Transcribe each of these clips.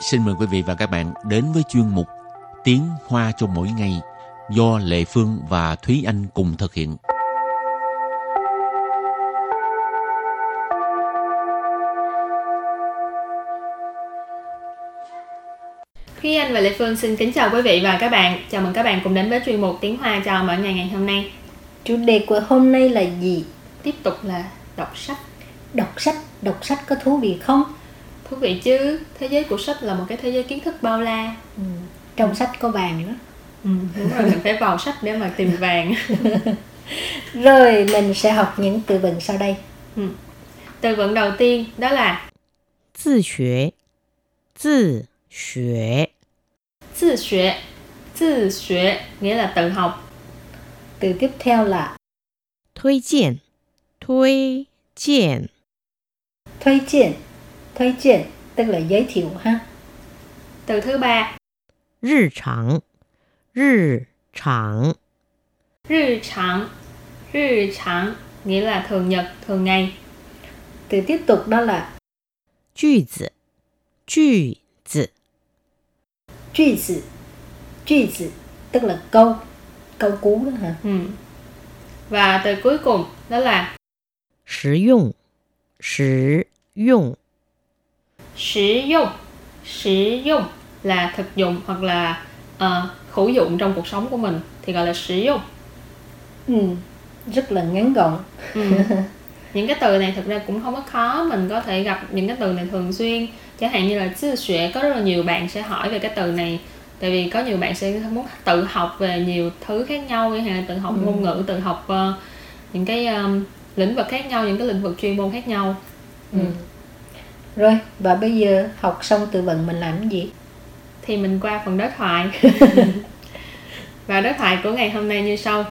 xin mời quý vị và các bạn đến với chuyên mục Tiếng Hoa cho mỗi ngày do Lệ Phương và Thúy Anh cùng thực hiện. Thúy Anh và Lệ Phương xin kính chào quý vị và các bạn. Chào mừng các bạn cùng đến với chuyên mục Tiếng Hoa cho mỗi ngày ngày hôm nay. Chủ đề của hôm nay là gì? Tiếp tục là đọc sách. Đọc sách, đọc sách có thú vị không? thú vị chứ. Thế giới của sách là một cái thế giới kiến thức bao la. Ừ. trong sách có vàng nữa. Ừ, đúng rồi mình phải vào sách để mà tìm vàng. Rồi mình sẽ học những từ vựng sau đây. Ừ. từ vựng đầu tiên đó là tự học tự học tự học tự học nghĩa là tự học. Từ tiếp theo là thuê kiện thuê kiện thuê kiện Thới triển tức là giới thiệu ha. Từ thứ ba. Rì chẳng. Rì chẳng. Nghĩa là thường nhật, thường ngày. Từ tiếp tục đó là Chữ zi. Chữ zi. Tức là câu. Câu cú đó hả? Ừ. Và từ cuối cùng đó là Sử dụng. Sử dụng sử dụng. Sử dụng là thực dụng hoặc là ờ, hữu dụng trong cuộc sống của mình thì gọi là sử dụng. Ừ. Rất là ngắn gọn. Ừ. những cái từ này thực ra cũng không có khó mình có thể gặp những cái từ này thường xuyên chẳng hạn như là sư xuệ có rất là nhiều bạn sẽ hỏi về cái từ này tại vì có nhiều bạn sẽ muốn tự học về nhiều thứ khác nhau hay là tự học Ừ. ngôn ngữ tự học ờ, những cái um, lĩnh vực khác nhau những cái lĩnh vực chuyên môn khác nhau Ừ. Rồi và bây giờ học xong từ vựng mình làm cái gì? thì mình qua phần đối thoại và đối thoại của ngày hôm nay như sau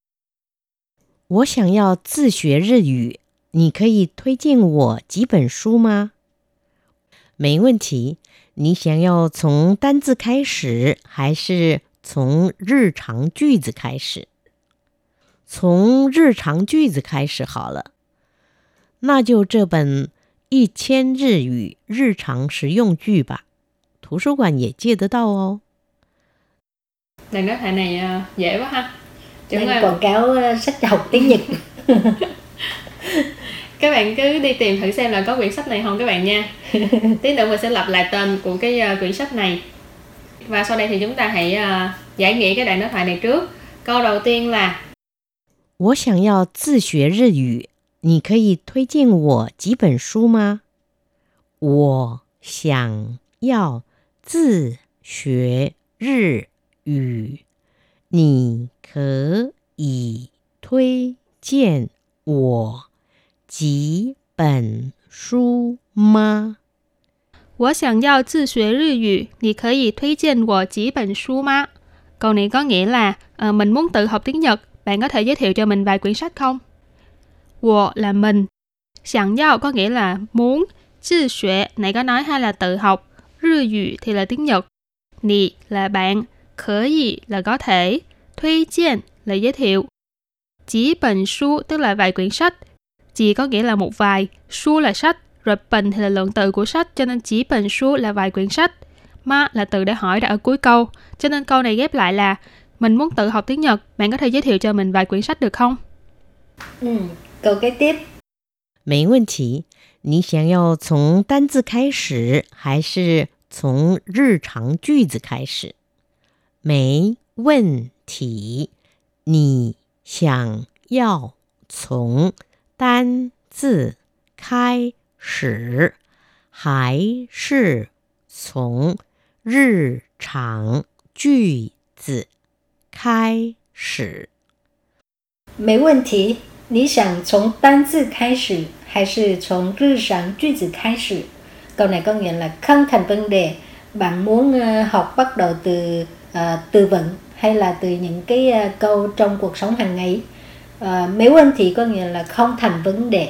我想要自学日语，你可以推荐我几本书吗？没问题。你想要从单字开始，还是从日常句子开始？从日常句子开始好了。那就这本《 一千日语日常实用句》吧，图书馆也借得到哦。 lần đối thoại này ờ, dễ quá ha Chuẩn Đang là- quảng cáo ờ, sách học tiếng Nhật. các bạn cứ đi tìm thử xem là có quyển sách này không các bạn nha tí nữa mình sẽ lặp lại tên của cái uh, quyển sách này và sau đây thì chúng ta hãy uh, giải nghĩa cái đoạn đối thoại này trước câu đầu tiên là 我想要自学日语， 你可以推荐我几本书吗？我想要自学日语，你可以推荐我几本书吗？我想要自学日语你可以推荐我几本书吗 câu này có nghĩa là ờ, mình muốn tự học tiếng Nhật bạn có thể giới thiệu cho mình vài quyển sách không 我 là mình. Sẵn giao có nghĩa là muốn, chư xuệ này có nói hay là tự học, rư ngữ thì là tiếng Nhật. Nì là bạn, khở gì là có thể, thuê chiên là giới thiệu. Chỉ bình su tức là vài quyển sách, chỉ có nghĩa là một vài, su là sách, rồi bình thì là lượng từ của sách cho nên chỉ bình su là vài quyển sách. Ma là từ để hỏi đã ở cuối câu, cho nên câu này ghép lại là mình muốn tự học tiếng Nhật, bạn có thể giới thiệu cho mình vài quyển sách được không? Ừ, Câu kế tiếp 没问题。你想要从单字开始，还是从日常句子开始？没问题。你想要从单字开始，还是从日常句子开始？ 没问题。 你想从单字开始，还是从日常句子开始？Câu này có nghĩa là không thành vấn đề. Bạn muốn ờ, học bắt đầu từ ờ, từ vựng hay là từ những cái ờ, câu trong cuộc sống hàng ngày? Uh, mấy vấn thì có nghĩa là không thành vấn đề.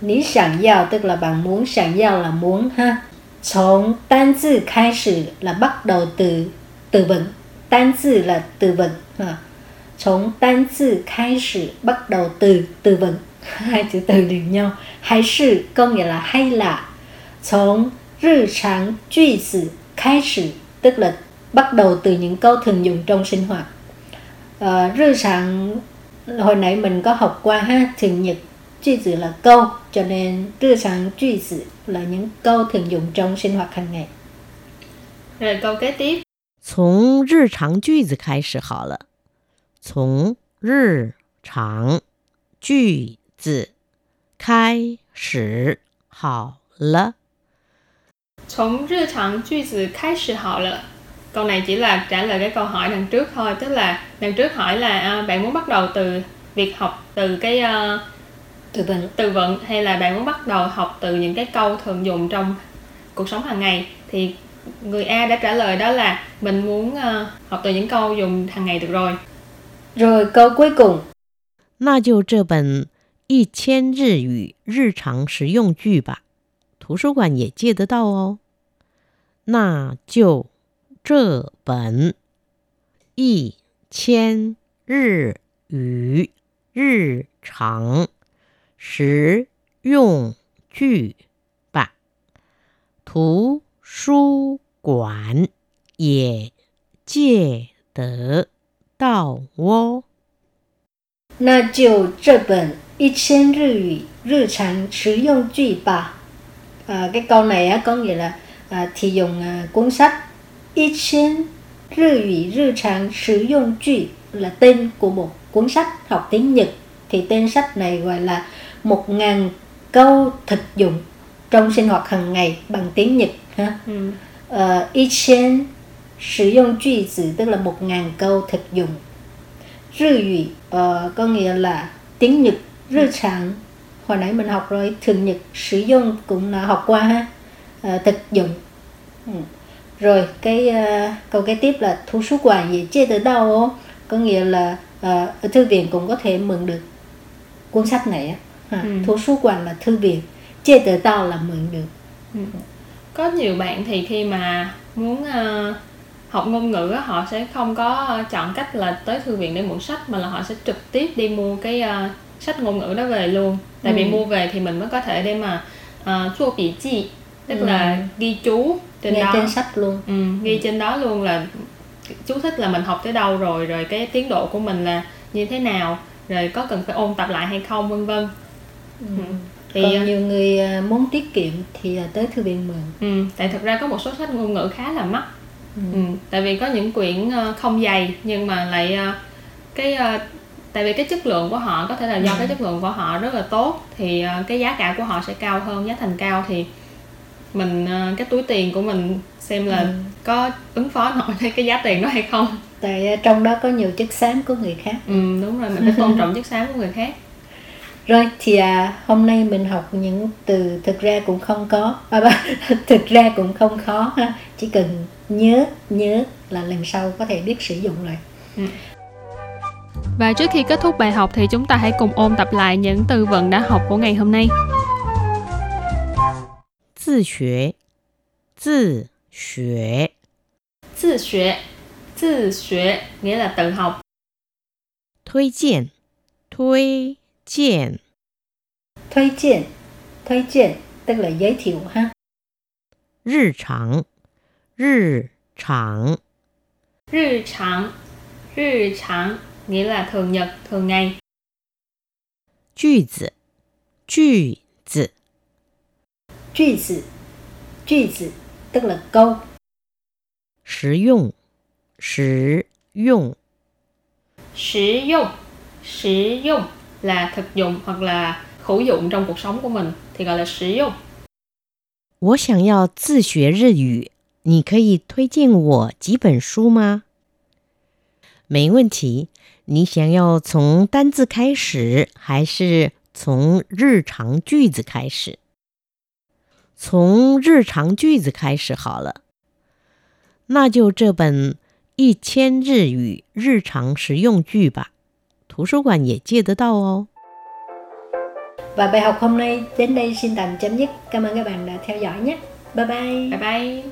Ní sẵn giao tức là bạn muốn, sẵn giao là muốn ha.从单字开始 là bắt đầu từ từ vựng.单字là từ vựng ha. 从单字开始 bắt đầu từ từ vựng hai chữ từ liền nhau hay sự có nghĩa là hay là 从日常句子 khai sử tức là bắt đầu từ những câu thường dùng trong sinh hoạt à, rư sáng hồi nãy mình có học qua ha thường nhật句子là câu cho nên rư sáng句子là những câu thường dùng trong sinh hoạt hàng ngày rồi câu kế tiếp 从日常句子开始好了。 从日常句子开始好了。 从日常句子开始好了 câu này chỉ là trả lời cái câu hỏi đằng trước thôi tức là đằng trước hỏi là à, bạn muốn bắt đầu từ việc học từ cái à, từ vựng từ vựng hay là bạn muốn bắt đầu học từ những cái câu thường dùng trong cuộc sống hàng ngày thì người A đã trả lời đó là mình muốn à, học từ những câu dùng hàng ngày được rồi Rồi câu cuối cùng 那就这本一千日语日常实用句吧，图书馆也借得到哦。那就这本一千日语日常实用句吧，图书馆也借得到哦。那就这本一千日语日常实用句吧à, cái câu này á, có nghĩa là à, thì dùng à, cuốn sách y千日语日常实用句là tên của một cuốn sách học tiếng Nhật thì tên sách này gọi là một ngàn câu thực dụng trong sinh hoạt hàng ngày bằng tiếng Nhật ha ừ. uh, y千 sử dụng 句子 tức là một ngàn câu thực dụng Rư ngữ uh, có nghĩa là tiếng Nhật rư trạng hồi nãy mình học rồi thường Nhật sử dụng cũng là học qua ha uh, thực dụng ừ. rồi cái uh, câu kế tiếp là thu số quản gì chia từ đâu có nghĩa là uh, ở thư viện cũng có thể mượn được cuốn sách này á ha. Ừ. thu số quản là thư viện chia từ đâu là mượn được Ừ. có nhiều bạn thì khi mà muốn ờ, học ngôn ngữ á, họ sẽ không có ờ, chọn cách là tới thư viện để mượn sách mà là họ sẽ trực tiếp đi mua cái ờ, sách ngôn ngữ đó về luôn. Tại vì Ừ. mua về thì mình mới có thể để mà uh, chua bị chi tức Ừ. là ghi chú trên nghe đó. trên sách luôn. Ừ, ghi trên đó luôn là chú thích là mình học tới đâu rồi rồi cái tiến độ của mình là như thế nào rồi có cần phải ôn tập lại hay không vân vân. Ừ. thì còn nhiều người muốn tiết kiệm thì tới thư viện mượn. Ừ, tại thực ra có một số sách ngôn ngữ khá là mắc Ừ. ừ. tại vì có những quyển ờ, không dày nhưng mà lại ờ, cái ờ, tại vì cái chất lượng của họ có thể là do Ừ. cái chất lượng của họ rất là tốt thì cái giá cả của họ sẽ cao hơn giá thành cao thì mình cái túi tiền của mình xem là Ừ. có ứng phó nổi với cái giá tiền đó hay không tại trong đó có nhiều chất xám của người khác ừ, đúng rồi mình phải tôn trọng chất xám của người khác rồi thì à, hôm nay mình học những từ thực ra cũng không có à, thực ra cũng không khó ha. Chỉ cần nhớ nhớ là lần sau có thể biết sử dụng rồi. Ừ. Và trước khi kết thúc bài học thì chúng ta hãy cùng ôn tập lại những từ vựng đã học của ngày hôm nay. Tự học Tự học Tự học Tự học nghĩa là tự học. Thuê kiện Thuê 荐， 推荐推荐 tức là giới thiệu ha 日常，日常， 日常日常 nghĩa là thường nhật thường ngày 句子，句子，句子句子 tức là câu 实用，实用， sử dụng sử dụng là thực dụng hoặc là hữu dụng trong cuộc sống của mình thì gọi là sử dụng 我想要自学日语，你可以推荐我几本书吗？没问题。你想要从单字开始，还是从日常句子开始？从日常句子开始好了。那就这本一千日语日常实用句吧， 图书馆也借得到哦。 và bài học hôm nay đến đây xin tạm chấm dứt cảm ơn các bạn đã theo dõi nhé bye bye bye bye